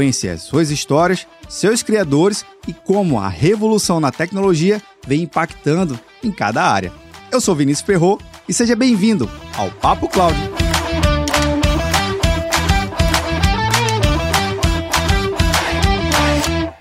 as suas histórias, seus criadores e como a revolução na tecnologia vem impactando em cada área. Eu sou Vinícius Ferro e seja bem-vindo ao Papo Cloud.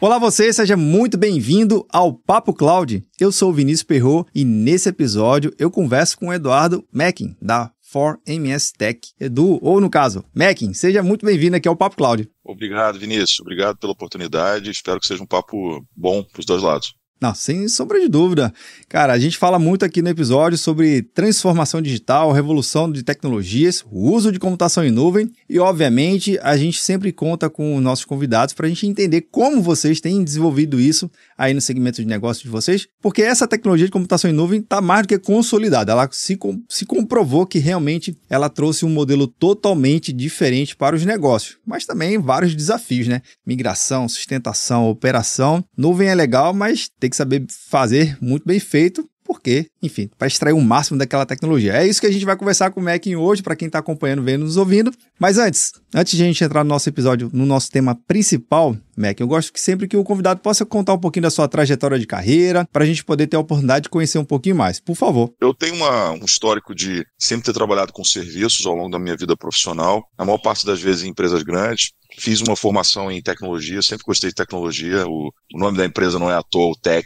Olá você, seja muito bem-vindo ao Papo Cloud. Eu sou o Vinícius Perro e nesse episódio eu converso com o Eduardo Mackin, da for MS Tech. Edu, ou no caso, Mackin, seja muito bem-vindo aqui ao Papo Cloud. Obrigado, Vinícius. Obrigado pela oportunidade. Espero que seja um papo bom para os dois lados. Não, sem sombra de dúvida. Cara, a gente fala muito aqui no episódio sobre transformação digital, revolução de tecnologias, o uso de computação em nuvem e, obviamente, a gente sempre conta com nossos convidados para a gente entender como vocês têm desenvolvido isso aí no segmento de negócio de vocês, porque essa tecnologia de computação em nuvem está mais do que consolidada. Ela se, se comprovou que realmente ela trouxe um modelo totalmente diferente para os negócios, mas também vários desafios, né? Migração, sustentação, operação. Nuvem é legal, mas tem que saber fazer muito bem feito porque, enfim, para extrair o máximo daquela tecnologia. É isso que a gente vai conversar com o Mac hoje, para quem está acompanhando, vendo, nos ouvindo. Mas antes, antes de a gente entrar no nosso episódio, no nosso tema principal, Mac, eu gosto que sempre que o convidado possa contar um pouquinho da sua trajetória de carreira, para a gente poder ter a oportunidade de conhecer um pouquinho mais. Por favor. Eu tenho uma, um histórico de sempre ter trabalhado com serviços ao longo da minha vida profissional, a maior parte das vezes em empresas grandes. Fiz uma formação em tecnologia, sempre gostei de tecnologia. O, o nome da empresa não é à toa o Tech.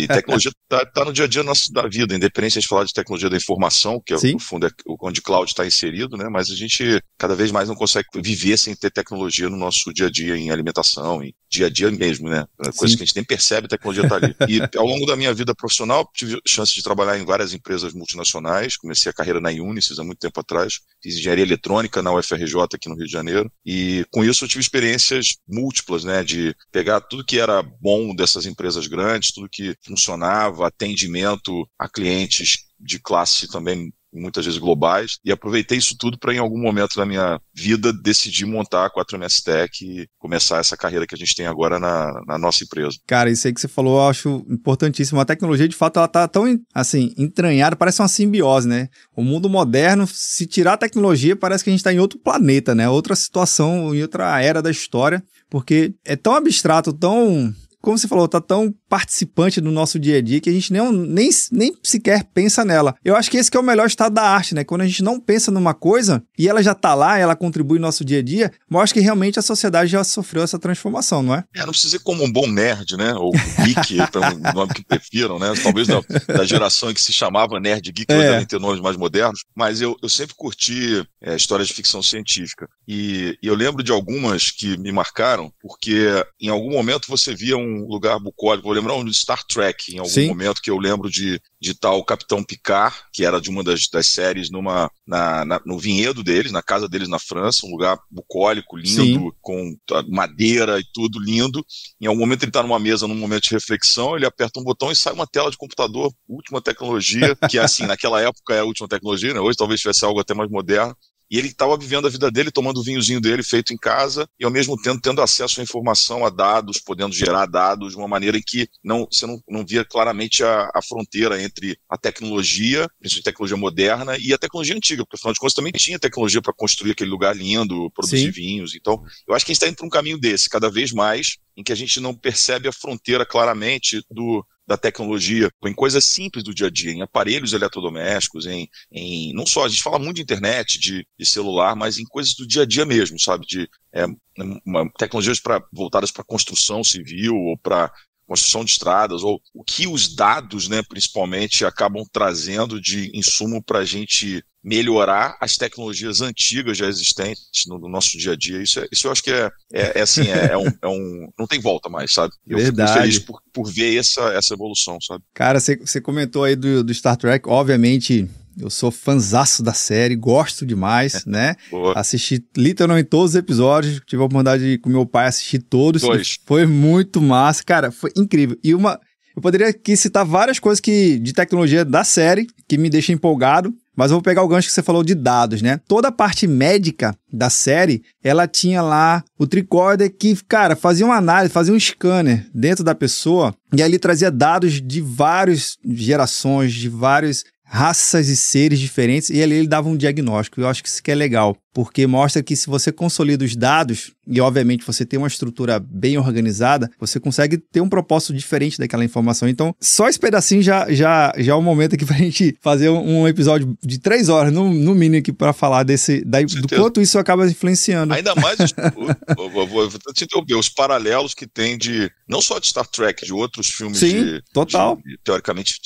E tecnologia está tá no dia a dia nosso, da vida, independente de falar de tecnologia da informação, que é, no fundo é onde cloud está inserido, né? Mas a gente cada vez mais não consegue viver sem ter tecnologia no nosso dia a dia, em alimentação, em dia a dia mesmo, né? Coisa Sim. que a gente nem percebe, a tecnologia está ali. E ao longo da minha vida profissional, tive chance de trabalhar em várias empresas multinacionais. Comecei a carreira na Unisys há muito tempo atrás. Fiz engenharia eletrônica na UFRJ aqui no Rio de Janeiro. E com isso eu tive experiências múltiplas, né, de pegar tudo que era bom dessas empresas grandes, tudo que funcionava, atendimento a clientes de classe também muitas vezes globais, e aproveitei isso tudo para, em algum momento da minha vida, decidir montar a 4MS Tech e começar essa carreira que a gente tem agora na, na nossa empresa. Cara, isso aí que você falou eu acho importantíssimo. A tecnologia, de fato, ela tá tão, assim, entranhada, parece uma simbiose, né? O mundo moderno, se tirar a tecnologia, parece que a gente está em outro planeta, né? Outra situação, em outra era da história, porque é tão abstrato, tão como você falou, tá tão participante do nosso dia a dia que a gente nem, nem, nem sequer pensa nela. Eu acho que esse que é o melhor estado da arte, né? Quando a gente não pensa numa coisa e ela já tá lá, ela contribui no nosso dia a dia, mostra que realmente a sociedade já sofreu essa transformação, não é? É, não precisa ser como um bom nerd, né? Ou geek, o nome que prefiram, né? Talvez da, da, geração em que se chamava nerd geek, é. hoje devem ter nomes mais modernos, mas eu, eu sempre curti é, histórias de ficção científica. E, e eu lembro de algumas que me marcaram, porque em algum momento você via um lugar bucólico. Vou lembrar um de Star Trek, em algum Sim. momento que eu lembro de, de tal Capitão Picard, que era de uma das, das séries numa, na, na, no vinhedo deles, na casa deles na França, um lugar bucólico, lindo, Sim. com madeira e tudo lindo. Em algum momento ele está numa mesa, num momento de reflexão, ele aperta um botão e sai uma tela de computador, última tecnologia, que é assim, naquela época é a última tecnologia, né? hoje talvez tivesse algo até mais moderno. E ele estava vivendo a vida dele, tomando o vinhozinho dele feito em casa e ao mesmo tempo tendo acesso à informação, a dados, podendo gerar dados de uma maneira em que não, você não, não via claramente a, a fronteira entre a tecnologia, principalmente a tecnologia moderna, e a tecnologia antiga, porque afinal de contas também tinha tecnologia para construir aquele lugar lindo, produzir Sim. vinhos. Então, eu acho que a gente está indo para um caminho desse, cada vez mais, em que a gente não percebe a fronteira claramente do, da tecnologia, em coisas simples do dia a dia, em aparelhos eletrodomésticos, em, em não só, a gente fala muito de internet, de, de celular, mas em coisas do dia a dia mesmo, sabe? De é, uma, tecnologias pra, voltadas para construção civil ou para construção de estradas, ou o que os dados, né, principalmente, acabam trazendo de insumo para a gente melhorar as tecnologias antigas já existentes no, no, nosso dia a dia. Isso, é, isso eu acho que é, é, é assim, é, é, um, é, um, Não tem volta mais, sabe? Eu Verdade. fico feliz por, por ver essa, essa evolução, sabe? Cara, você comentou aí do, do Star Trek, obviamente Eu sou fanzaço da série, gosto demais, né? Boa. Assisti literalmente todos os episódios, tive a oportunidade de com meu pai assistir todos. Dois. Foi muito massa, cara, foi incrível. E uma eu poderia aqui citar várias coisas que de tecnologia da série que me deixam empolgado. Mas eu vou pegar o gancho que você falou de dados, né? Toda a parte médica da série, ela tinha lá o tricorder que, cara, fazia uma análise, fazia um scanner dentro da pessoa e ali trazia dados de várias gerações, de várias raças e seres diferentes e ali ele dava um diagnóstico. Eu acho que isso que é legal porque mostra que se você consolida os dados e obviamente você tem uma estrutura bem organizada, você consegue ter um propósito diferente daquela informação. Então, só esse pedacinho já já já é um momento aqui para a gente fazer um episódio de três horas no, no mínimo aqui para falar desse daí, do quanto isso acaba influenciando. Ainda mais, vou, vou, vou te interromper, os paralelos que tem de não só de Star Trek, de outros filmes Sim, de, total. De, teoricamente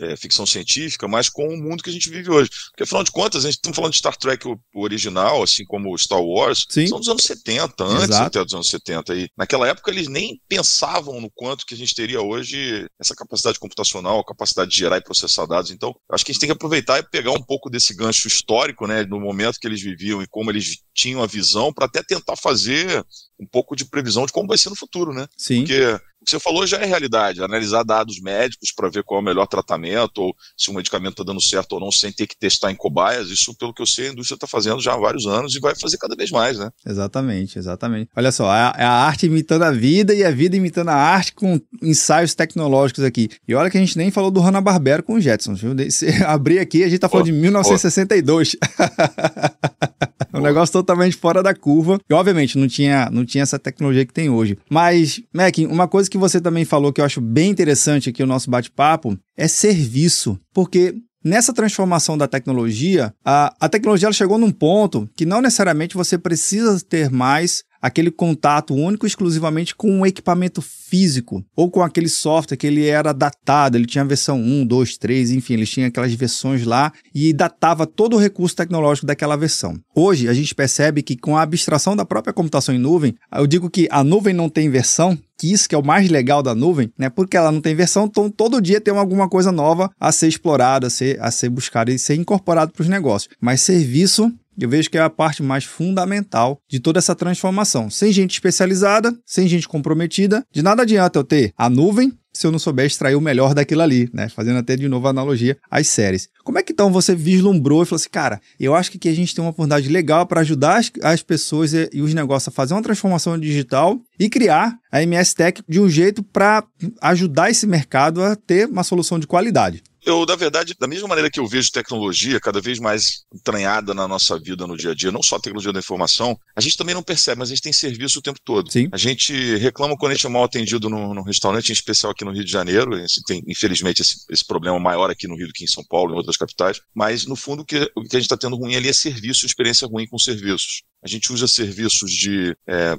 é, ficção científica, mas com o mundo que a gente vive hoje. Porque afinal de contas, a gente está falando de Star Trek o, o original, assim como Star Wars, Sim. são dos anos 70, antes Exato. até dos anos 70. E naquela época eles nem pensavam no quanto que a gente teria hoje essa capacidade computacional, a capacidade de gerar e processar dados. Então, acho que a gente tem que aproveitar e pegar um pouco desse gancho histórico, né, no momento que eles viviam e como eles tinham a visão, para até tentar fazer um pouco de previsão de como vai ser no futuro, né? Sim. Porque o que você falou já é realidade. Analisar dados médicos para ver qual é o melhor tratamento, ou se o medicamento está dando certo ou não, sem ter que testar em cobaias, isso, pelo que eu sei, a indústria está fazendo já há vários anos e vai fazer cada vez mais, né? Exatamente, exatamente. Olha só, é a, a arte imitando a vida e a vida imitando a arte com ensaios tecnológicos aqui. E olha que a gente nem falou do Hanna-Barbera com o Jetsons, viu? Se abrir aqui, a gente está falando oh, de 1962. Oh. um negócio totalmente fora da curva. E, obviamente, não tinha, não tinha essa tecnologia que tem hoje. Mas, Mac, uma coisa que que você também falou que eu acho bem interessante aqui o nosso bate-papo é serviço. Porque nessa transformação da tecnologia, a, a tecnologia chegou num ponto que não necessariamente você precisa ter mais aquele contato único exclusivamente com um equipamento físico ou com aquele software que ele era datado, ele tinha versão 1, 2, 3, enfim, eles tinham aquelas versões lá e datava todo o recurso tecnológico daquela versão. Hoje a gente percebe que com a abstração da própria computação em nuvem, eu digo que a nuvem não tem versão, que isso que é o mais legal da nuvem, né? Porque ela não tem versão, então todo dia tem alguma coisa nova a ser explorada, a ser, a ser buscada e ser incorporado para os negócios. Mas serviço eu vejo que é a parte mais fundamental de toda essa transformação. Sem gente especializada, sem gente comprometida, de nada adianta eu ter a nuvem se eu não souber extrair o melhor daquilo ali, né? Fazendo até de novo a analogia às séries. Como é que então você vislumbrou e falou assim, cara, eu acho que aqui a gente tem uma oportunidade legal para ajudar as, as pessoas e, e, os negócios a fazer uma transformação digital e criar a MS Tech de um jeito para ajudar esse mercado a ter uma solução de qualidade. Eu, na verdade, da mesma maneira que eu vejo tecnologia cada vez mais entranhada na nossa vida no dia a dia, não só a tecnologia da informação, a gente também não percebe, mas a gente tem serviço o tempo todo. Sim. A gente reclama quando a gente é mal atendido no, no restaurante, em especial aqui no Rio de Janeiro. A tem, infelizmente, esse, esse, problema maior aqui no Rio do que em São Paulo, em outras capitais. Mas, no fundo, o que, o que a gente está tendo ruim ali é serviço, experiência ruim com serviços. A gente usa serviços de é,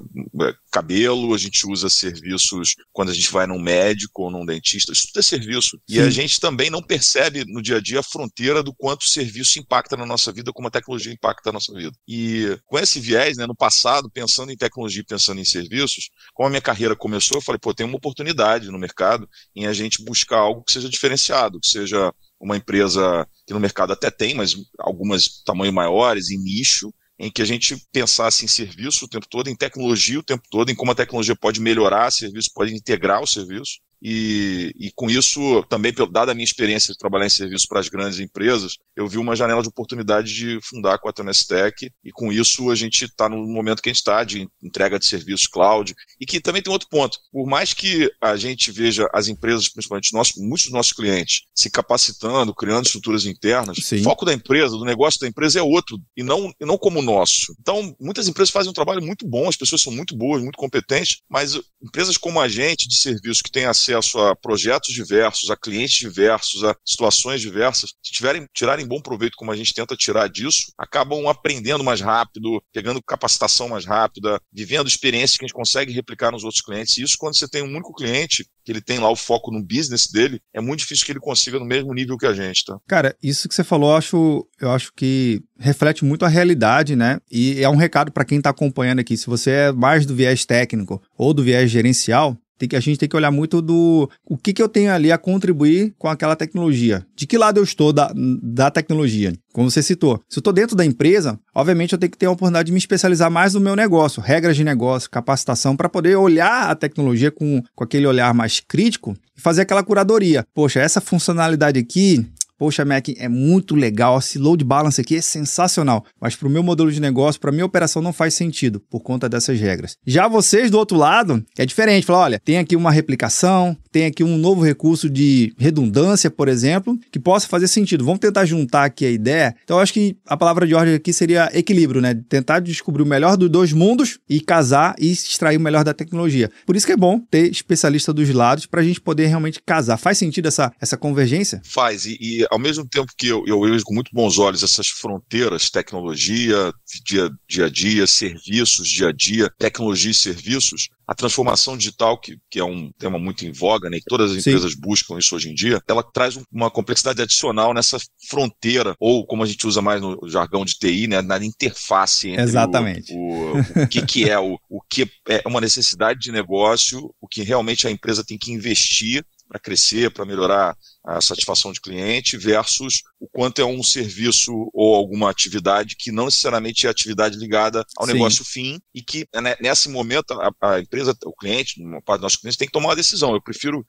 cabelo, a gente usa serviços quando a gente vai num médico ou num dentista, isso tudo é serviço. Sim. E a gente também não percebe no dia a dia a fronteira do quanto o serviço impacta na nossa vida, como a tecnologia impacta na nossa vida. E com esse viés, né, no passado, pensando em tecnologia e pensando em serviços, como a minha carreira começou, eu falei, pô, tem uma oportunidade no mercado em a gente buscar algo que seja diferenciado, que seja uma empresa que no mercado até tem, mas algumas tamanho maiores, em nicho, em que a gente pensasse em serviço o tempo todo, em tecnologia o tempo todo, em como a tecnologia pode melhorar serviço, pode integrar o serviço, e, e com isso, também, dada a minha experiência de trabalhar em serviço para as grandes empresas, eu vi uma janela de oportunidade de fundar a 4MS Tech, e com isso a gente está no momento que a gente está, de entrega de serviços cloud, e que também tem outro ponto. Por mais que a gente veja as empresas, principalmente nossos, muitos dos nossos clientes, se capacitando, criando estruturas internas, Sim. o foco da empresa, do negócio da empresa é outro, e não, e não como o nosso. Então, muitas empresas fazem um trabalho muito bom, as pessoas são muito boas, muito competentes, mas empresas como a gente, de serviço, que tem acesso acesso a projetos diversos, a clientes diversos, a situações diversas, se tiverem, tirarem bom proveito como a gente tenta tirar disso, acabam aprendendo mais rápido, pegando capacitação mais rápida, vivendo experiências que a gente consegue replicar nos outros clientes. E isso quando você tem um único cliente, que ele tem lá o foco no business dele, é muito difícil que ele consiga no mesmo nível que a gente, tá? Cara, isso que você falou, eu acho, eu acho que reflete muito a realidade, né? E é um recado para quem está acompanhando aqui. Se você é mais do viés técnico ou do viés gerencial, tem que, a gente tem que olhar muito do o que, que eu tenho ali a contribuir com aquela tecnologia. De que lado eu estou da, da tecnologia? Como você citou. Se eu estou dentro da empresa, obviamente eu tenho que ter a oportunidade de me especializar mais no meu negócio, regras de negócio, capacitação, para poder olhar a tecnologia com, com aquele olhar mais crítico e fazer aquela curadoria. Poxa, essa funcionalidade aqui Poxa, Mac, é muito legal, esse load balance aqui é sensacional, mas para o meu modelo de negócio, para minha operação não faz sentido por conta dessas regras. Já vocês do outro lado, é diferente, fala, olha, tem aqui uma replicação, tem aqui um novo recurso de redundância, por exemplo, que possa fazer sentido. Vamos tentar juntar aqui a ideia. Então, eu acho que a palavra de ordem aqui seria equilíbrio, né? Tentar descobrir o melhor dos dois mundos e casar e extrair o melhor da tecnologia. Por isso que é bom ter especialista dos lados para a gente poder realmente casar. Faz sentido essa, essa convergência? Faz, e, e ao mesmo tempo que eu, eu vejo com muito bons olhos essas fronteiras, tecnologia, dia, dia a dia, serviços, dia a dia, tecnologia e serviços, a transformação digital, que, que é um tema muito em voga, né, que todas as empresas Sim. buscam isso hoje em dia, ela traz uma complexidade adicional nessa fronteira, ou como a gente usa mais no jargão de TI, né, na interface entre Exatamente. O, o, o que, que é o, o que é uma necessidade de negócio, o que realmente a empresa tem que investir para crescer, para melhorar a satisfação de cliente, versus o quanto é um serviço ou alguma atividade que não necessariamente é atividade ligada ao Sim. negócio fim e que né, nesse momento a, a, empresa, o cliente, uma parte dos nossos clientes tem que tomar uma decisão. Eu prefiro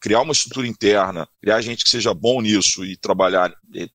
criar uma estrutura interna, criar gente que seja bom nisso e trabalhar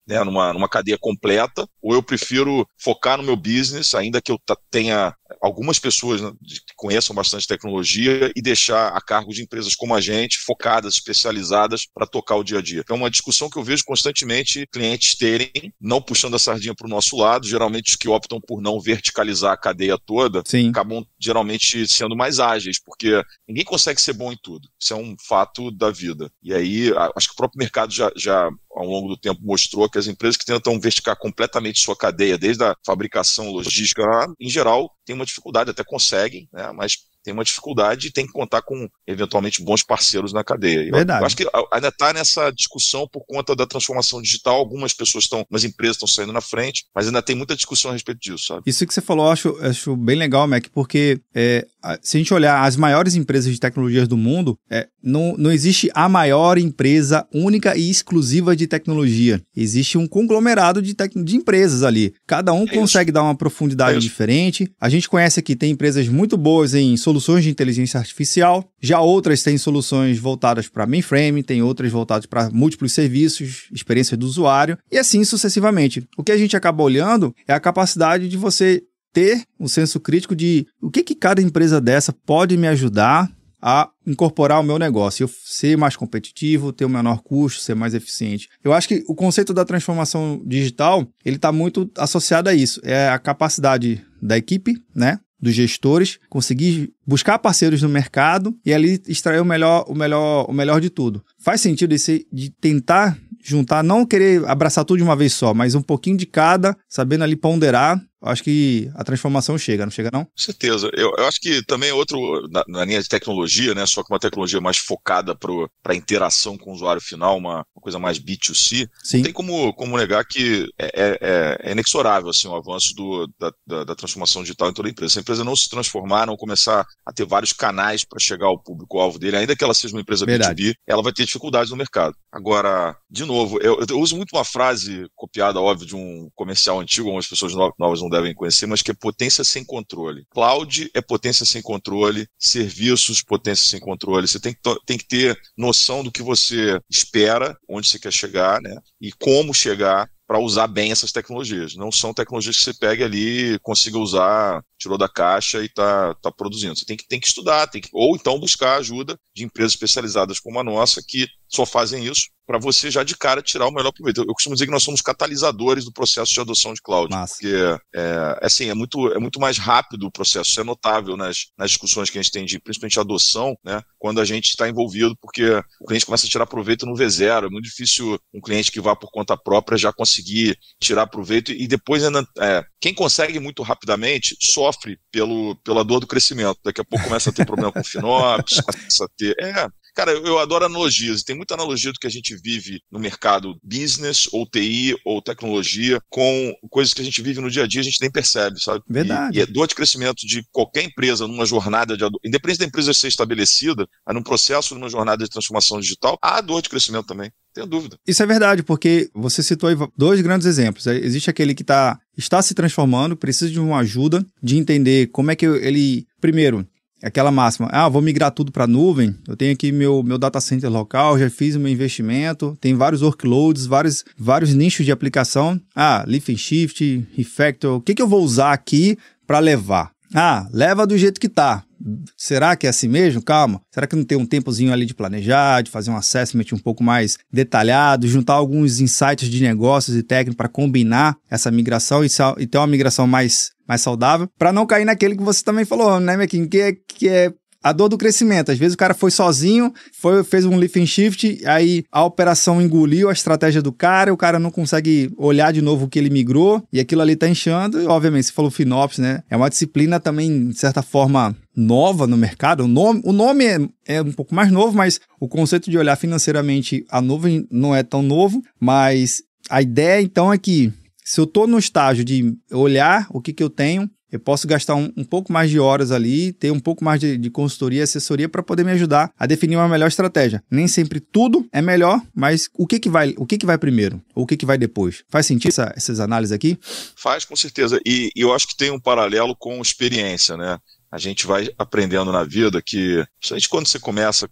né, numa, numa cadeia completa, ou eu prefiro focar no meu business, ainda que eu tenha algumas pessoas né, que conheçam bastante tecnologia e deixar a cargo de empresas como a gente, focadas, especializadas para tocar o dia a dia. É uma discussão que eu vejo constantemente clientes terem, não puxando a sardinha para o nosso lado, geralmente os que optam por não verticalizar a cadeia toda, Sim. acabam geralmente sendo mais ágeis, porque ninguém consegue ser bom em tudo. Isso é um fato da vida. E aí, acho que o próprio mercado já, já ao longo do tempo mostrou que as empresas que tentam verticar completamente sua cadeia, desde a fabricação, logística, em geral, têm uma dificuldade, até conseguem, né, mas tem uma dificuldade e tem que contar com, eventualmente, bons parceiros na cadeia. Verdade. Eu acho que ainda está nessa discussão por conta da transformação digital. Algumas pessoas estão, algumas empresas estão saindo na frente, mas ainda tem muita discussão a respeito disso, sabe? Isso que você falou, eu acho, acho bem legal, Mac, porque é, se a gente olhar as maiores empresas de tecnologias do mundo, é, não, não existe a maior empresa única e exclusiva de tecnologia. Existe um conglomerado de, de empresas ali. Cada um é consegue dar uma profundidade é diferente. A gente conhece aqui, tem empresas muito boas em soluções soluções de inteligência artificial, já outras têm soluções voltadas para mainframe, tem outras voltadas para múltiplos serviços, experiência do usuário, e assim sucessivamente. O que a gente acaba olhando é a capacidade de você ter um senso crítico de o que, que cada empresa dessa pode me ajudar a incorporar o meu negócio, eu ser mais competitivo, ter um menor custo, ser mais eficiente. Eu acho que o conceito da transformação digital, ele está muito associado a isso. É a capacidade da equipe, né? dos gestores, conseguir buscar parceiros no mercado e ali extrair o melhor, o melhor, o melhor de tudo. Faz sentido esse de tentar juntar, não querer abraçar tudo de uma vez só, mas um pouquinho de cada, sabendo ali ponderar acho que a transformação chega, não chega não? Com certeza. Eu, eu acho que também é outro, na, na, linha de tecnologia, né, só que uma tecnologia mais focada para a interação com o usuário final, uma, uma coisa mais B2C, Sim. não tem como, como negar que é, é, é, é inexorável assim, o avanço do, da, da, da, transformação digital em toda a empresa. Se a empresa não se transformar, não começar a ter vários canais para chegar ao público-alvo dele, ainda que ela seja uma empresa Verdade. B2B, ela vai ter dificuldades no mercado. Agora, de novo, eu, eu uso muito uma frase copiada, óbvio, de um comercial antigo, algumas pessoas novas não devem conhecer, mas que é potência sem controle. Cloud é potência sem controle, serviços, potência sem controle. Você tem que, tem que ter noção do que você espera, onde você quer chegar, né? E como chegar para usar bem essas tecnologias. Não são tecnologias que você pegue ali, consiga usar, tirou da caixa e está tá produzindo. Você tem que, tem que estudar, tem que, ou então buscar ajuda de empresas especializadas como a nossa, que só fazem isso para você já de cara tirar o melhor proveito. Eu, costumo dizer que nós somos catalisadores do processo de adoção de cloud, Massa. porque é, é, assim, é muito, é muito mais rápido o processo, isso é notável nas, nas discussões que a gente tem de principalmente adoção, né, quando a gente está envolvido, porque o cliente começa a tirar proveito no V0, é muito difícil um cliente que vá por conta própria já conseguir tirar proveito e depois ainda, é, quem consegue muito rapidamente sofre pelo, pela dor do crescimento, daqui a pouco começa a ter problema com FinOps, começa a ter, é, Cara, eu, adoro analogias. Tem muita analogia do que a gente vive no mercado business, ou TI, ou tecnologia, com coisas que a gente vive no dia a dia, a gente nem percebe, sabe? Verdade. E, e é dor de crescimento de qualquer empresa numa jornada de independente da empresa ser estabelecida, num processo, numa jornada de transformação digital, há dor de crescimento também tenho dúvida. Isso é verdade, porque você citou aí dois grandes exemplos. É, existe aquele que tá, está se transformando, precisa de uma ajuda, de entender como é que ele. Primeiro, aquela máxima, ah, vou migrar tudo para nuvem, eu tenho aqui meu, meu data center local, já fiz o meu investimento, tem vários workloads, vários, vários nichos de aplicação. Ah, lift and shift, refactor, o que, que eu vou usar aqui para levar? Ah, leva do jeito que tá. Será que é assim mesmo? Calma. Será que não tem um tempozinho ali de planejar, de fazer um assessment um pouco mais detalhado, juntar alguns insights de negócios e técnicos para combinar essa migração e, e ter uma migração mais, mais saudável? Para não cair naquele que você também falou, né, Mequim? Que, é, que é a dor do crescimento. Às vezes o cara foi sozinho, foi, fez um lift and shift, aí a operação engoliu a estratégia do cara, o cara não consegue olhar de novo o que ele migrou, e aquilo ali tá inchando. E, obviamente, você falou FinOps, né? É uma disciplina também, de certa forma, nova no mercado. O nome, o nome é, é um pouco mais novo, mas o conceito de olhar financeiramente a nuvem não é tão novo, mas a ideia então é que se eu estou no estágio de olhar o que, que eu tenho, eu posso gastar um, um, pouco mais de horas ali, ter um pouco mais de, de consultoria e assessoria para poder me ajudar a definir uma melhor estratégia. Nem sempre tudo é melhor, mas o que, que, vai, o que, que vai primeiro? Ou o que, que vai depois? Faz sentido essa, essas análises aqui? Faz, com certeza. E, e eu acho que tem um paralelo com experiência, né? A gente vai aprendendo na vida que, principalmente quando você começa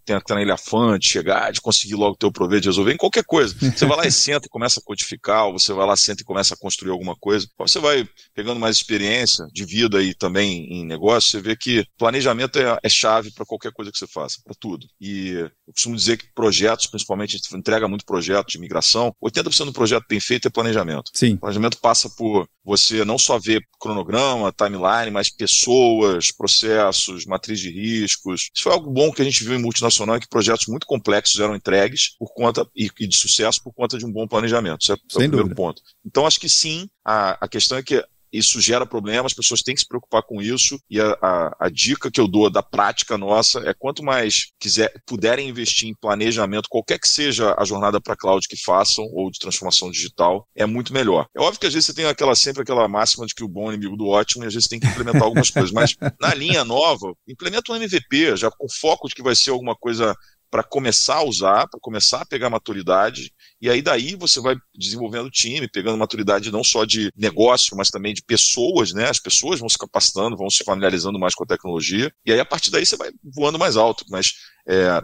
afã de chegar, de conseguir logo ter o proveito, de resolver em qualquer coisa. Você vai lá e senta e começa a codificar, ou você vai lá, senta e começa a construir alguma coisa. Você vai pegando mais experiência de vida aí também em negócio, você vê que planejamento é, é chave para qualquer coisa que você faça, para tudo. E eu costumo dizer que projetos, principalmente, a gente entrega muito projeto de migração, 80% do projeto bem feito é planejamento. Sim. O planejamento passa por você não só ver cronograma, timeline, mas pessoas, processos, matriz de riscos. Isso foi algo bom que a gente viu em multinacional, é que projetos muito complexos eram entregues por conta e, e de sucesso por conta de um bom planejamento. Isso é, é o primeiro dúvida. ponto. Então, acho que sim, a, a questão é que isso gera problemas, as pessoas têm que se preocupar com isso. E a, a, a, dica que eu dou da prática nossa é quanto mais quiser, puderem investir em planejamento, qualquer que seja a jornada para cloud que façam, ou de transformação digital, é muito melhor. É óbvio que às vezes você tem aquela, sempre aquela máxima de que o bom é inimigo do ótimo, e às vezes tem que implementar algumas coisas. Mas na linha nova, implementa um MVP, já com foco de que vai ser alguma coisa para começar a usar, para começar a pegar maturidade, e aí daí você vai desenvolvendo o time, pegando maturidade não só de negócio, mas também de pessoas, né? As pessoas vão se capacitando, vão se familiarizando mais com a tecnologia, e aí a partir daí você vai voando mais alto, mas é,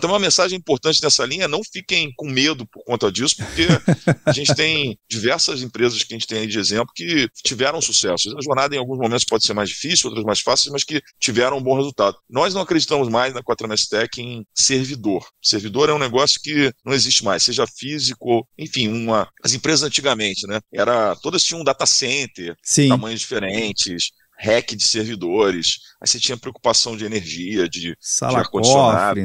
tem uma mensagem importante nessa linha, não fiquem com medo por conta disso, porque a gente tem diversas empresas que a gente tem aí de exemplo que tiveram sucesso. A jornada em alguns momentos pode ser mais difícil, outras mais fáceis, mas que tiveram um bom resultado. Nós não acreditamos mais na 4MS Tech em servidor. Servidor é um negócio que não existe mais, seja físico, enfim, uma as empresas antigamente, né? Era todas tinham um data center, Sim. tamanhos diferentes, hack de servidores, aí você tinha preocupação de energia, de, de ar-condicionado,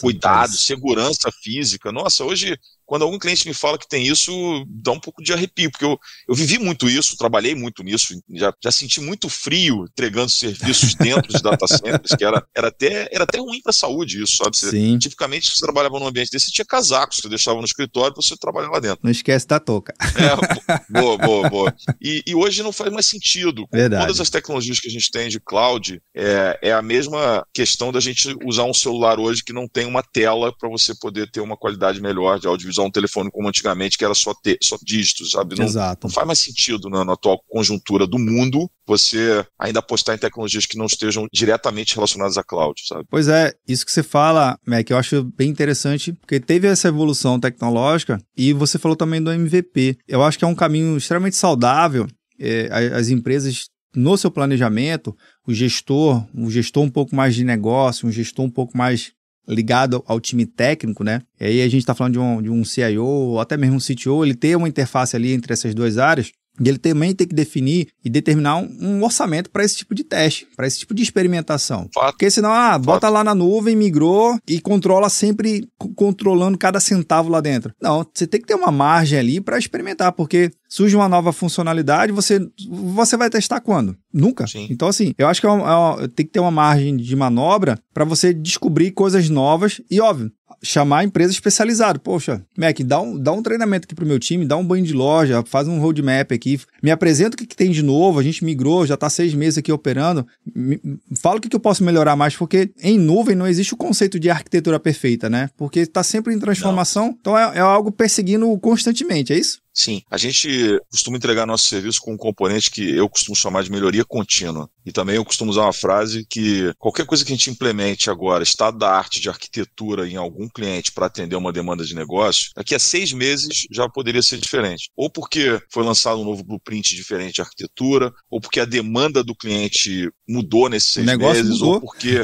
cuidado, segurança física. Nossa, hoje quando algum cliente me fala que tem isso, dá um pouco de arrepio, porque eu, eu vivi muito isso, trabalhei muito nisso, já, já senti muito frio entregando serviços dentro de data centers, que era, era, até, era até ruim para a saúde isso, sabe? Você, Sim. Tipicamente, se você trabalhava num ambiente desse, você tinha casacos que você deixava no escritório para você trabalhar lá dentro. Não esquece da touca. É, boa, boa, boa. E, e hoje não faz mais sentido. Verdade. Todas as tecnologias que a gente tem de cloud, é, é a mesma questão da gente usar um celular hoje que não tem uma tela para você poder ter uma qualidade melhor de audiovisual usar um telefone como antigamente, que era só, ter, só dígitos, sabe? Não, Exato. não faz mais sentido na, na, atual conjuntura do mundo você ainda apostar em tecnologias que não estejam diretamente relacionadas à cloud, sabe? Pois é, isso que você fala, Mac, eu acho bem interessante, porque teve essa evolução tecnológica e você falou também do MVP. Eu acho que é um caminho extremamente saudável. É, as empresas no seu planejamento, o gestor, um gestor um pouco mais de negócio, um gestor um pouco mais ligado ao time técnico, né? E aí a gente está falando de um, de um CIO ou até mesmo um CTO, ele ter uma interface ali entre essas duas áreas. E ele também tem que definir e determinar um, um orçamento para esse tipo de teste, para esse tipo de experimentação. Fato. Porque senão, ah, bota Fato. lá na nuvem, migrou e controla sempre controlando cada centavo lá dentro. Não, você tem que ter uma margem ali para experimentar, porque surge uma nova funcionalidade, você, você vai testar quando? Nunca. Sim. Então, assim, eu acho que é uma, é uma, tem que ter uma margem de manobra para você descobrir coisas novas e, óbvio, chamar a empresa especializada. Poxa, Mac, dá um, dá um treinamento aqui pro meu time, dá um banho de loja, faz um roadmap aqui, me apresenta o que, que tem de novo, a gente migrou, já está seis meses aqui operando, me, fala o que, que eu posso melhorar mais, porque em nuvem não existe o conceito de arquitetura perfeita, né? Porque está sempre em transformação, não. então é, é algo perseguindo constantemente, é isso? Sim, a gente costuma entregar nosso serviço com um componente que eu costumo chamar de melhoria contínua. E também eu costumo usar uma frase que qualquer coisa que a gente implemente agora, estado da arte de arquitetura em algum cliente para atender uma demanda de negócio, daqui a seis meses já poderia ser diferente. Ou porque foi lançado um novo blueprint diferente de arquitetura, ou porque a demanda do cliente mudou nesses seis meses, mudou. ou porque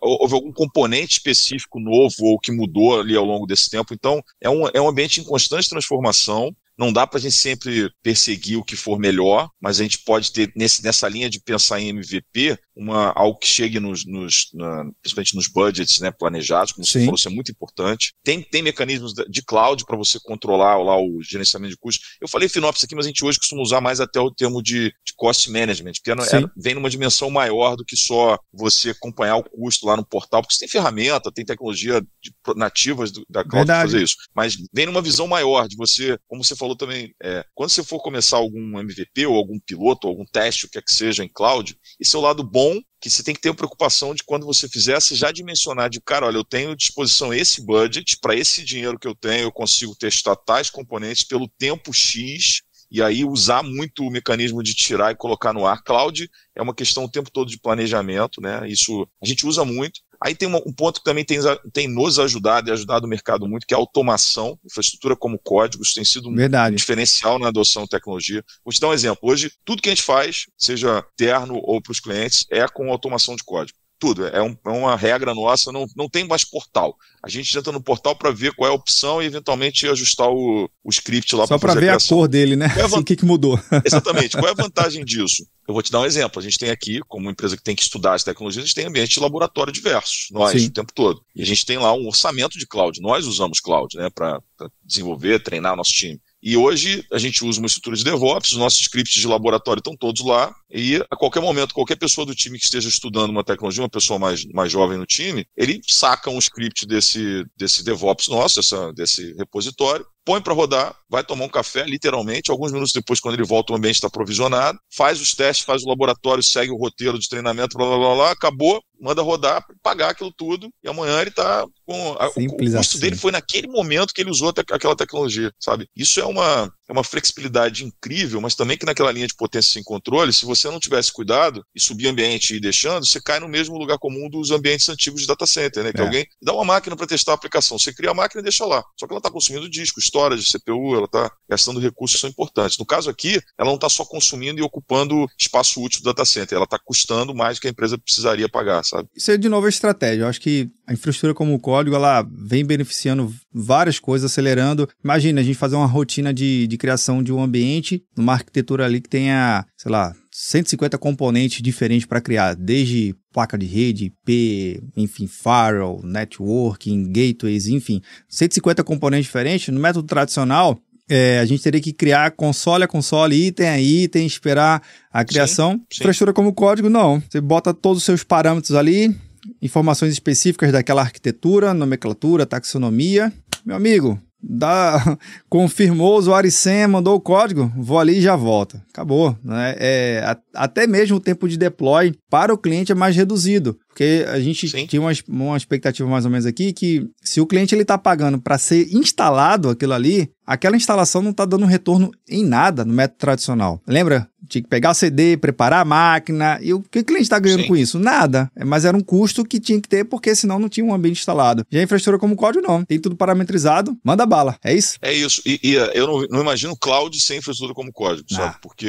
houve algum componente específico novo ou que mudou ali ao longo desse tempo. Então, é um, é um ambiente em constante transformação não dá para a gente sempre perseguir o que for melhor, mas a gente pode ter, nesse, nessa linha de pensar em MVP, uma, algo que chegue nos, nos na, principalmente nos budgets né, planejados, como Sim. você falou, isso é muito importante. Tem, tem mecanismos de cloud para você controlar lá o gerenciamento de custos. Eu falei FinOps aqui, mas a gente hoje costuma usar mais até o termo de, de cost management, porque é, é, vem numa dimensão maior do que só você acompanhar o custo lá no portal, porque você tem ferramenta, tem tecnologia de, nativas do, da cloud para fazer isso. Mas vem numa visão maior de você, como você falou também, é, quando você for começar algum MVP ou algum piloto, ou algum teste, o que é que seja em cloud, esse é o lado bom que você tem que ter a preocupação de quando você fizesse já dimensionar de, cara, olha, eu tenho à disposição esse budget, para esse dinheiro que eu tenho, eu consigo testar tais componentes pelo tempo X, e aí usar muito o mecanismo de tirar e colocar no ar. Cloud é uma questão o tempo todo de planejamento, né? Isso a gente usa muito. Aí tem um ponto que também tem, tem nos ajudado e ajudado o mercado muito, que é a automação, infraestrutura como código, isso tem sido um Verdade. diferencial na adoção de tecnologia. Vou te dar um exemplo. Hoje, tudo que a gente faz, seja terno ou para os clientes, é com automação de código tudo. É, um, é, uma regra nossa, não, não tem mais portal. A gente entra no portal para ver qual é a opção e eventualmente ajustar o, o script lá Só para ver a, a, cor dele, né? É assim, o que, que mudou. Exatamente. Qual é a vantagem disso? Eu vou te dar um exemplo. A gente tem aqui, como empresa que tem que estudar as tecnologias, a gente tem ambiente de laboratório diversos, nós, Sim. o tempo todo. E a gente tem lá um orçamento de cloud. Nós usamos cloud, né, para desenvolver, treinar nosso time. E hoje a gente usa uma estrutura de DevOps, os nossos scripts de laboratório estão todos lá, e a qualquer momento, qualquer pessoa do time que esteja estudando uma tecnologia, uma pessoa mais, mais jovem no time, ele saca um script desse, desse DevOps nosso, essa, desse repositório, põe para rodar, vai tomar um café, literalmente, alguns minutos depois, quando ele volta, o ambiente está provisionado, faz os testes, faz o laboratório, segue o roteiro de treinamento, blá blá blá, blá acabou, manda rodar, pagar aquilo tudo, e amanhã ele está com. A, o, custo assim. dele foi naquele momento que ele usou te, aquela tecnologia, sabe? Isso é uma, é uma flexibilidade incrível, mas também que naquela linha de potência sem controle, se você não tivesse cuidado e subir ambiente e ir deixando, você cai no mesmo lugar comum dos ambientes antigos de data center, né? Que é. alguém dá uma máquina para testar a aplicação, você cria a máquina e deixa lá. Só que ela está consumindo disco, história de CPU, ela está gastando recursos que são importantes. No caso aqui, ela não está só consumindo e ocupando espaço útil do data center, ela está custando mais do que a empresa precisaria pagar, sabe? Isso é de novo a estratégia. Eu acho que a infraestrutura como o código, ela vem beneficiando várias coisas, acelerando. Imagina a gente fazer uma rotina de, de criação de um ambiente, numa arquitetura ali que tenha, sei lá, 150 componentes diferentes para criar, desde placa de rede, IP, enfim, firewall, networking, gateways, enfim, 150 componentes diferentes. No método tradicional, é, a gente teria que criar console a console, item a item, esperar a criação. Sim, sim. Infraestrutura como código, não. Você bota todos os seus parâmetros ali, informações específicas daquela arquitetura, nomenclatura, taxonomia. Meu amigo, dá, confirmou o usuário e senha, mandou o código, vou ali e já volta. Acabou. Né? É, a, até mesmo o tempo de deploy para o cliente é mais reduzido. Porque a gente Sim. tinha uma, uma expectativa mais ou menos aqui que se o cliente ele está pagando para ser instalado aquilo ali, aquela instalação não está dando retorno em nada no método tradicional. Lembra? Tinha que pegar o CD, preparar a máquina. E o que o cliente está ganhando Sim. com isso? Nada. Mas era um custo que tinha que ter, porque senão não tinha um ambiente instalado. Já a infraestrutura como código, não. Tem tudo parametrizado, manda bala. É isso? É isso. E, e eu não, não, imagino cloud sem infraestrutura como código, ah. sabe? Porque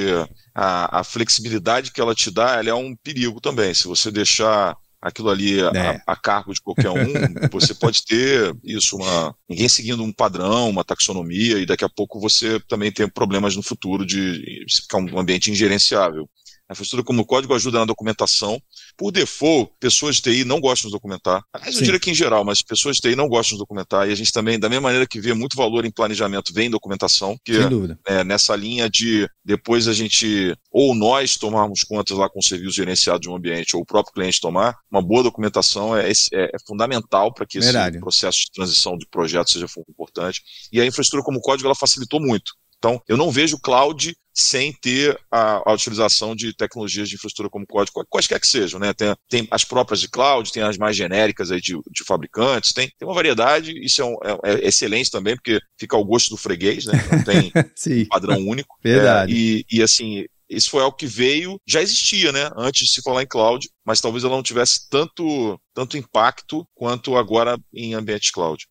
a, a flexibilidade que ela te dá, ela é um perigo também. Se você deixar aquilo ali a, é. a, cargo de qualquer um, você pode ter isso, uma, ninguém seguindo um padrão, uma taxonomia, e daqui a pouco você também tem problemas no futuro de ficar um ambiente ingerenciável. A infraestrutura como código ajuda na documentação. Por default, pessoas de TI não gostam de documentar. Aliás, eu diria que em geral, mas pessoas de TI não gostam de documentar. E a gente também, da mesma maneira que vê muito valor em planejamento, vem em documentação. Que, Sem dúvida. É, nessa linha de depois a gente, ou nós tomarmos contas lá com o serviço gerenciado de um ambiente, ou o próprio cliente tomar, uma boa documentação é, é, é fundamental para que Verdade. esse processo de transição de projeto seja importante. E a infraestrutura como código, ela facilitou muito. Então, eu não vejo cloud sem ter a, a, utilização de tecnologias de infraestrutura como código, quaisquer que sejam, né? Tem, tem as próprias de cloud, tem as mais genéricas aí de, de fabricantes, tem, tem uma variedade, isso é, um, é, é, excelente também, porque fica ao gosto do freguês, né? Não tem padrão único. Verdade. É, e, e assim, isso foi algo que veio, já existia, né, antes de se falar em cloud, mas talvez ela não tivesse tanto, tanto impacto quanto agora em ambiente cloud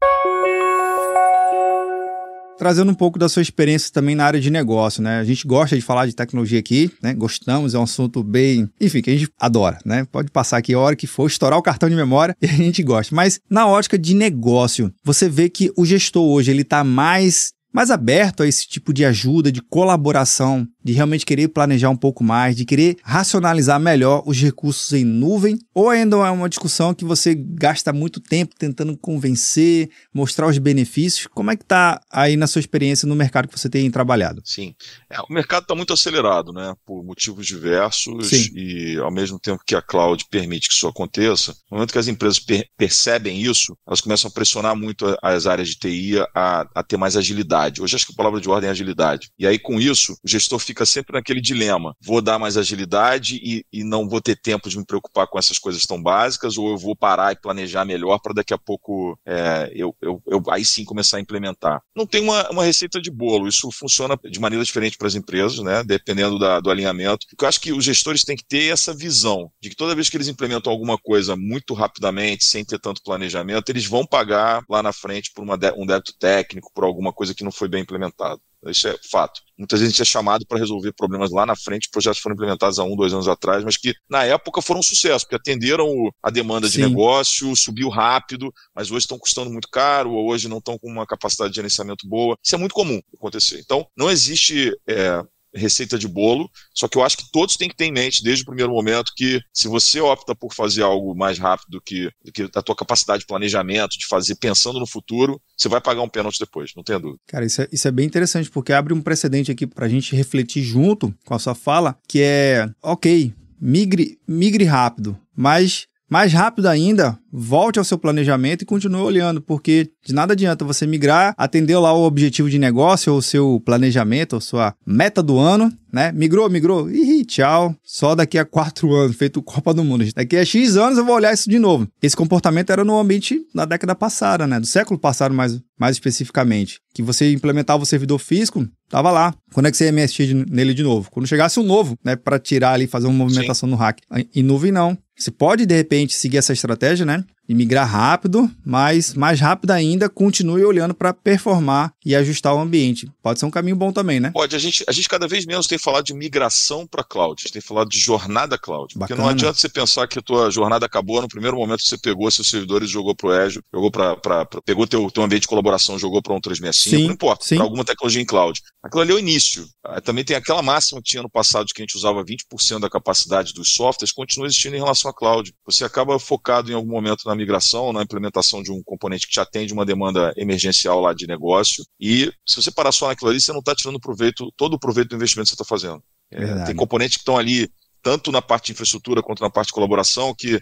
trazendo um pouco da sua experiência também na área de negócio, né? A gente gosta de falar de tecnologia aqui, né? Gostamos, é um assunto bem, enfim, que a gente adora, né? Pode passar aqui a hora que for, estourar o cartão de memória e a gente gosta. Mas na ótica de negócio, você vê que o gestor hoje ele está mais mais aberto a esse tipo de ajuda, de colaboração de realmente querer planejar um pouco mais, de querer racionalizar melhor os recursos em nuvem, ou ainda é uma discussão que você gasta muito tempo tentando convencer, mostrar os benefícios? Como é que está aí na sua experiência no mercado que você tem trabalhado? Sim, é, o mercado está muito acelerado, né, por motivos diversos Sim. e ao mesmo tempo que a cloud permite que isso aconteça, no momento que as empresas per percebem isso, elas começam a pressionar muito as áreas de TI a, a ter mais agilidade. Hoje acho que a palavra de ordem é agilidade. E aí com isso, o gestor fica sempre naquele dilema: vou dar mais agilidade e, e não vou ter tempo de me preocupar com essas coisas tão básicas, ou eu vou parar e planejar melhor para daqui a pouco é, eu, eu, eu, aí sim começar a implementar. Não tem uma, uma receita de bolo, isso funciona de maneira diferente para as empresas, né? Dependendo da, do alinhamento. Porque eu acho que os gestores têm que ter essa visão de que toda vez que eles implementam alguma coisa muito rapidamente, sem ter tanto planejamento, eles vão pagar lá na frente por uma, um débito técnico, por alguma coisa que não foi bem implementada. Isso é fato. Muitas vezes a gente é chamado para resolver problemas lá na frente, projetos foram implementados há um, dois anos atrás, mas que na época foram um sucesso, porque atenderam a demanda Sim. de negócio, subiu rápido, mas hoje estão custando muito caro, ou hoje não estão com uma capacidade de gerenciamento boa. Isso é muito comum acontecer. Então, não existe é, receita de bolo, só que eu acho que todos têm que ter em mente, desde o primeiro momento, que se você opta por fazer algo mais rápido do que, do que a tua capacidade de planejamento, de fazer pensando no futuro, você vai pagar um pênalti depois, não tenha dúvida. Cara, isso é, isso é bem interessante, porque abre um precedente aqui para a gente refletir junto com a sua fala, que é, ok, migre, migre rápido, mas mais rápido ainda, volte ao seu planejamento e continue olhando, porque de nada adianta você migrar, atender lá o objetivo de negócio, ou o seu planejamento, ou sua meta do ano, né? Migrou, migrou, ih, tchau. Só daqui a quatro anos, feito Copa do Mundo. Daqui a X anos eu vou olhar isso de novo. Esse comportamento era no ambiente da década passada, né? Do século passado, mais, mais especificamente. Que você implementava o servidor físico, tava lá. Quando é que você ia mexer nele de novo? Quando chegasse um novo, né? Para tirar ali, fazer uma movimentação Sim. no hack. Em nuvem, não. Você pode, de repente, seguir essa estratégia, né? E migrar rápido, mas mais rápido ainda, continue olhando para performar e ajustar o ambiente. Pode ser um caminho bom também, né? Pode. A gente, a gente cada vez menos tem falado de migração para cloud, a gente tem falado de jornada cloud. Bacana. Porque não adianta você pensar que a tua jornada acabou no primeiro momento que você pegou seus servidores e jogou para o Azure, jogou para pegou teu, teu ambiente de colaboração, jogou para um 365, sim, não importa, para alguma tecnologia em cloud. Aquilo ali é o início. Ah, também tem aquela máxima que tinha no passado de que a gente usava 20% da capacidade dos softwares, continua existindo em relação à cloud. Você acaba focado em algum momento na migração, na implementação de um componente que te atende uma demanda emergencial lá de negócio. E se você parar só naquilo ali, você não está tirando proveito, todo o proveito do investimento que você está fazendo. É, tem componentes que estão ali, tanto na parte de infraestrutura quanto na parte de colaboração, que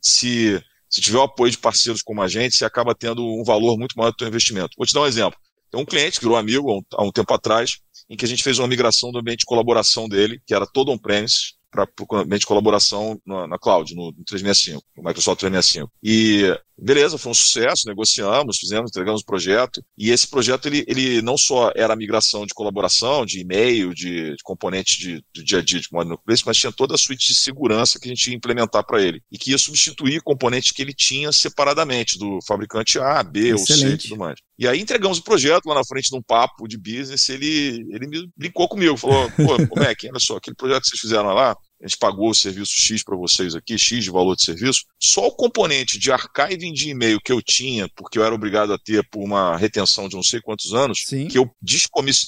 se, se tiver o apoio de parceiros como a gente, você acaba tendo um valor muito maior do seu investimento. Vou te dar um exemplo. Tem um cliente que virou amigo há um, há um tempo atrás, em que a gente fez uma migração do ambiente de colaboração dele, que era todo on-premise, para de colaboração na, na cloud, no, no 365, no Microsoft 365. E beleza, foi um sucesso, negociamos, fizemos, entregamos o projeto. E esse projeto ele, ele não só era a migração de colaboração, de e-mail, de, de componentes de, do dia a dia de Modern Workplace, mas tinha toda a suíte de segurança que a gente ia implementar para ele. E que ia substituir componentes que ele tinha separadamente, do fabricante A, B Excelente. ou C e tudo mais. E aí entregamos o projeto lá na frente de um papo de business, ele, ele me brincou comigo, falou, pô, como é que, olha só, aquele projeto que vocês fizeram lá, a gente pagou o serviço X para vocês aqui, X de valor de serviço, só o componente de archiving de e-mail que eu tinha, porque eu era obrigado a ter por uma retenção de não sei quantos anos, Sim. que eu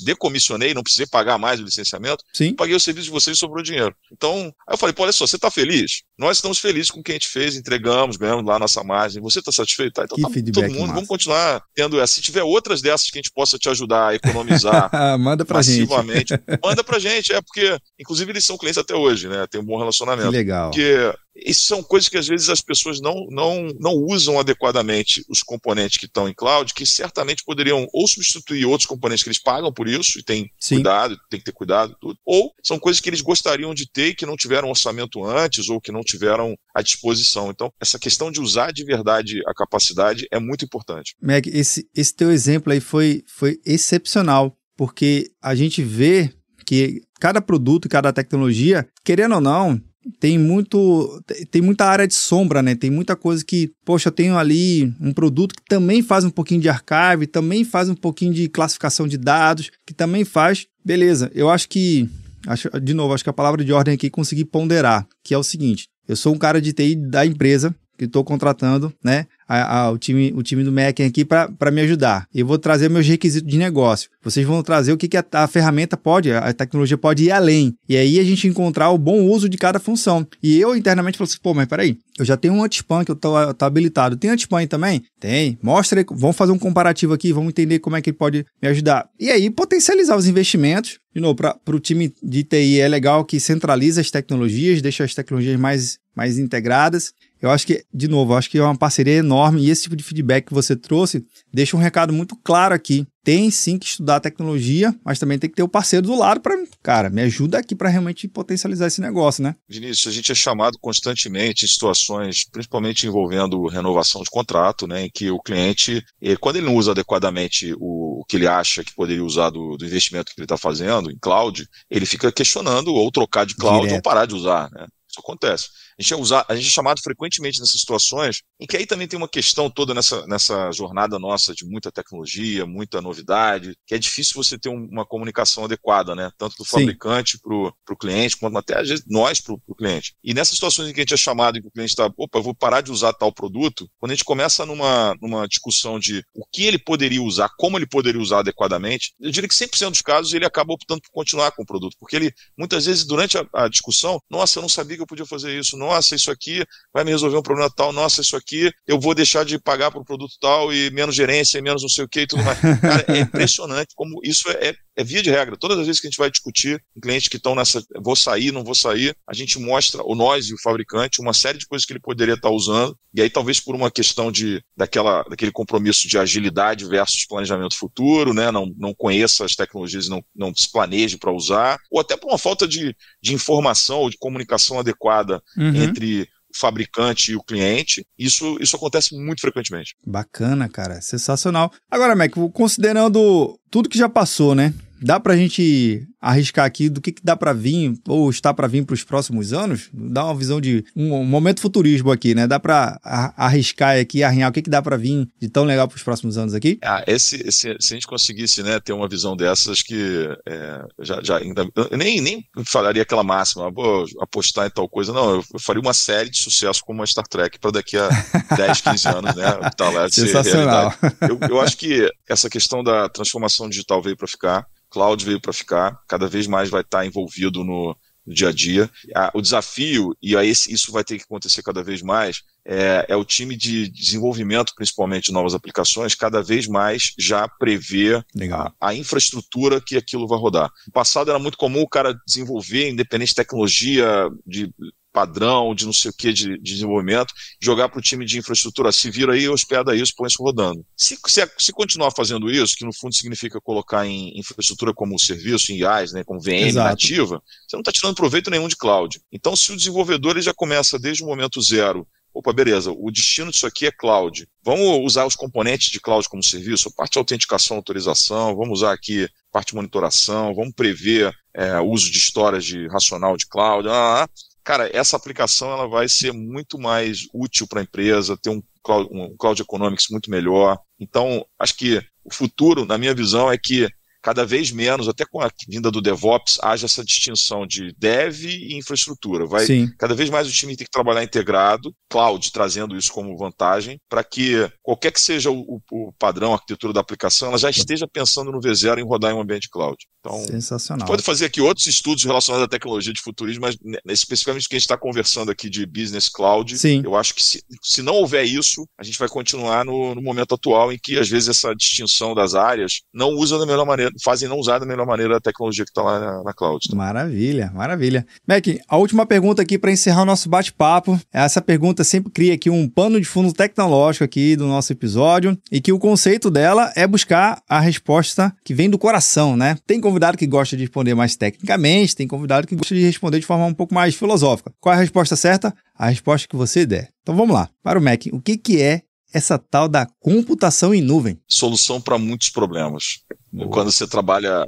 decomissionei, não precisei pagar mais o licenciamento, Sim. paguei o serviço de vocês e sobrou dinheiro. Então, aí eu falei, pô, olha só, você está feliz? Nós estamos felizes com o que a gente fez, entregamos, ganhamos lá nossa margem. Você está satisfeito? Tá, então tá, todo mundo, massa. vamos continuar tendo essa. Se tiver outras dessas que a gente possa te ajudar a economizar manda pra massivamente, gente. manda pra gente. É porque, inclusive, eles são clientes até hoje, né? Tem um bom relacionamento. Que legal. Porque isso são coisas que às vezes as pessoas não, não, não usam adequadamente os componentes que estão em cloud, que certamente poderiam ou substituir outros componentes que eles pagam por isso, e tem Sim. cuidado, tem que ter cuidado, tudo, ou são coisas que eles gostariam de ter e que não tiveram orçamento antes ou que não tiveram à disposição. Então, essa questão de usar de verdade a capacidade é muito importante. Meg, esse, esse teu exemplo aí foi, foi excepcional, porque a gente vê que cada produto, cada tecnologia, querendo ou não, tem muito tem muita área de sombra, né? Tem muita coisa que, poxa, eu tenho ali um produto que também faz um pouquinho de archive, também faz um pouquinho de classificação de dados, que também faz, beleza. Eu acho que acho, de novo, acho que a palavra de ordem aqui é conseguir ponderar, que é o seguinte: eu sou um cara de TI da empresa que estou contratando, né? a, a, o, time, o time do Mac aqui para me ajudar. Eu vou trazer meus requisitos de negócio. Vocês vão trazer o que, que a, a, ferramenta pode, a tecnologia pode ir além. E aí a gente encontrar o bom uso de cada função. E eu internamente falo assim, pô, mas peraí, eu já tenho um anti-spam que eu tô, tô habilitado. Tem anti-spam também? Tem. Mostra aí, vamos fazer um comparativo aqui, vamos entender como é que ele pode me ajudar. E aí potencializar os investimentos. De novo, para o time de TI é legal que centraliza as tecnologias, deixa as tecnologias mais, mais integradas. Eu acho que, de novo, acho que é uma parceria enorme e esse tipo de feedback que você trouxe deixa um recado muito claro aqui. Tem sim que estudar tecnologia, mas também tem que ter o parceiro do lado para, cara, me ajuda aqui para realmente potencializar esse negócio, né? Vinícius, a gente é chamado constantemente em situações, principalmente envolvendo renovação de contrato, né, em que o cliente, quando ele não usa adequadamente o, o que ele acha que poderia usar do, do investimento que ele está fazendo em cloud, ele fica questionando ou trocar de cloud Direto. ou parar de usar, né? Isso acontece. A gente, é usar, a gente é chamado frequentemente nessas situações, em que aí também tem uma questão toda nessa, nessa jornada nossa de muita tecnologia, muita novidade, que é difícil você ter um, uma comunicação adequada, né? Tanto do fabricante para o cliente, quanto até às vezes nós para o cliente. E nessas situações em que a gente é chamado e que o cliente está, opa, eu vou parar de usar tal produto, quando a gente começa numa, numa discussão de o que ele poderia usar, como ele poderia usar adequadamente, eu diria que 100% dos casos ele acaba optando por continuar com o produto, porque ele, muitas vezes, durante a, a discussão, nossa, eu não sabia que eu podia fazer isso, nossa, isso aqui vai me resolver um problema tal, nossa, isso aqui eu vou deixar de pagar o produto tal e menos gerência, e menos não sei o que e tudo mais. Cara, é impressionante como isso é, é, via de regra. Todas as vezes que a gente vai discutir com clientes que estão nessa, vou sair, não vou sair, a gente mostra, ou nós e o fabricante, uma série de coisas que ele poderia estar usando, e aí talvez por uma questão de, daquela, daquele compromisso de agilidade versus planejamento futuro, né, não, não conheça as tecnologias e não, não se planeje para usar, ou até por uma falta de, de informação ou de comunicação adequada uhum. entre fabricante e o cliente. Isso, isso acontece muito frequentemente. Bacana, cara. Sensacional. Agora, Mac, considerando tudo que já passou, né? Dá para a gente arriscar aqui do que, que dá para vir ou está para vir para os próximos anos? Dá uma visão de um, um momento futurismo aqui, né? Dá para arriscar aqui, arranhar o que, que dá para vir de tão legal para os próximos anos aqui? Ah, esse, esse, se a gente conseguisse né, ter uma visão dessas, que é, já, já ainda, eu nem, nem falaria aquela máxima, vou apostar em tal coisa, não, eu, faria uma série de sucesso como a Star Trek para daqui a 10, 15 anos, né? Tá lá Sensacional. Eu, eu acho que essa questão da transformação digital veio para ficar cloud veio para ficar, cada vez mais vai estar tá envolvido no, no dia a dia. O desafio, e isso vai ter que acontecer cada vez mais, é, é, o time de desenvolvimento, principalmente de novas aplicações, cada vez mais já prever a, a, infraestrutura que aquilo vai rodar. No passado era muito comum o cara desenvolver, independente de tecnologia, de padrão, de não sei o que, de, de desenvolvimento, jogar para o time de infraestrutura, se vira aí, hospeda isso, põe isso rodando. Se, se, se, continuar fazendo isso, que no fundo significa colocar em infraestrutura como serviço, em IaaS, né, como VM Exato. nativa, você não está tirando proveito nenhum de cloud. Então, se o desenvolvedor ele já começa desde o momento zero opa, beleza, o destino disso aqui é cloud. Vamos usar os componentes de cloud como serviço, parte de autenticação, autorização, vamos usar aqui parte de monitoração, vamos prever é, uso de histórias de racional de cloud. Ah, cara, essa aplicação ela vai ser muito mais útil para a empresa, ter um cloud, um cloud economics muito melhor. Então, acho que o futuro, na minha visão, é que cada vez menos, até com a vinda do DevOps, haja essa distinção de dev e infraestrutura. Vai, Sim. Cada vez mais o time tem que trabalhar integrado, cloud trazendo isso como vantagem, para que qualquer que seja o, o, padrão, a arquitetura da aplicação, ela já esteja pensando no V0 em rodar em um ambiente cloud. Então, Sensacional. pode fazer aqui outros estudos relacionados à tecnologia de futurismo, mas especificamente o que a gente está conversando aqui de business cloud, Sim. eu acho que se, se não houver isso, a gente vai continuar no, no momento atual em que às vezes essa distinção das áreas não usa da melhor maneira, fazem não usar da melhor maneira a tecnologia que está lá na, na cloud. Tá? Maravilha, maravilha. Mac, a última pergunta aqui para encerrar o nosso bate-papo. Essa pergunta sempre cria aqui um pano de fundo tecnológico aqui do nosso episódio e que o conceito dela é buscar a resposta que vem do coração, né? Tem convidado que gosta de responder mais tecnicamente, tem convidado que gosta de responder de forma um pouco mais filosófica. Qual é a resposta certa? A resposta que você der. Então vamos lá. Para o Mac, o que, que é essa tal da computação em nuvem? Solução para muitos problemas. Boa. Quando você trabalha,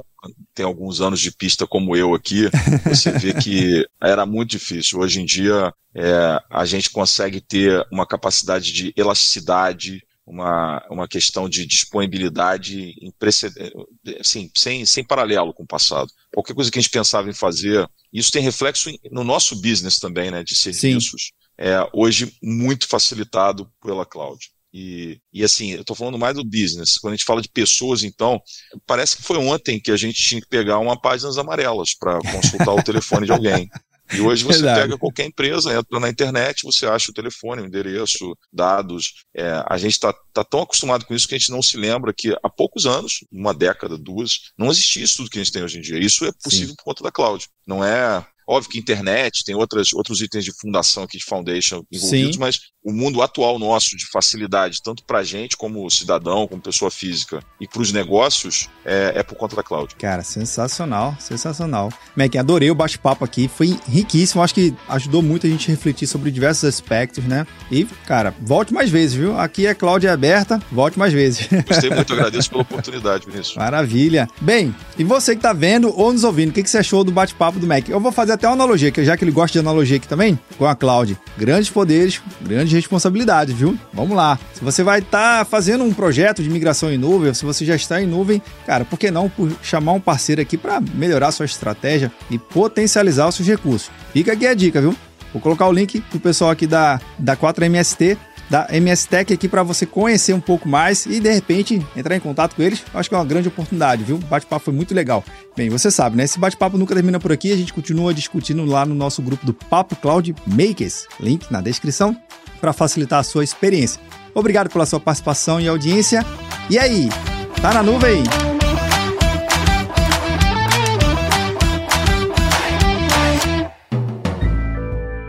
tem alguns anos de pista como eu aqui, você vê que era muito difícil. Hoje em dia, é, a gente consegue ter uma capacidade de elasticidade, uma, uma questão de disponibilidade assim, sem, sem paralelo com o passado. Qualquer coisa que a gente pensava em fazer, isso tem reflexo no nosso business também, né, de serviços, Sim. é hoje muito facilitado pela cloud. E, e assim, eu estou falando mais do business. Quando a gente fala de pessoas, então, parece que foi ontem que a gente tinha que pegar uma páginas amarelas para consultar o telefone de alguém. E hoje você Verdade. pega qualquer empresa, entra na internet, você acha o telefone, o endereço, dados. É, a gente está tá tão acostumado com isso que a gente não se lembra que há poucos anos, uma década, duas, não existia isso tudo que a gente tem hoje em dia. Isso é possível Sim. por conta da cloud. Não é Óbvio que internet, tem outras, outros itens de fundação aqui de foundation envolvidos, Sim. mas o mundo atual nosso de facilidade, tanto para a gente como cidadão, como pessoa física, e para os negócios, é, é, por conta da cloud. Cara, sensacional, sensacional. Mac, adorei o bate-papo aqui, foi riquíssimo, acho que ajudou muito a gente a refletir sobre diversos aspectos, né? E, cara, volte mais vezes, viu? Aqui é cloud é aberta, volte mais vezes. Gostei muito, agradeço pela oportunidade, Vinícius. Maravilha. Bem, e você que está vendo ou nos ouvindo, o que, que você achou do bate-papo do Mac? Eu vou fazer até uma analogia, que já que ele gosta de analogia aqui também, com a cloud. Grandes poderes, grandes responsabilidades, viu? Vamos lá. Se você vai estar tá fazendo um projeto de migração em nuvem, se você já está em nuvem, cara, por que não chamar um parceiro aqui para melhorar sua estratégia e potencializar os seus recursos? Fica aqui a dica, viu? Vou colocar o link pro pessoal aqui da, da 4MST da MS Tech aqui para você conhecer um pouco mais e de repente entrar em contato com eles. Acho que é uma grande oportunidade, viu? O bate-papo foi muito legal. Bem, você sabe, né? Esse bate-papo nunca termina por aqui, a gente continua discutindo lá no nosso grupo do Papo Cloud Makers. Link na descrição para facilitar a sua experiência. Obrigado pela sua participação e audiência. E aí, tá na nuvem?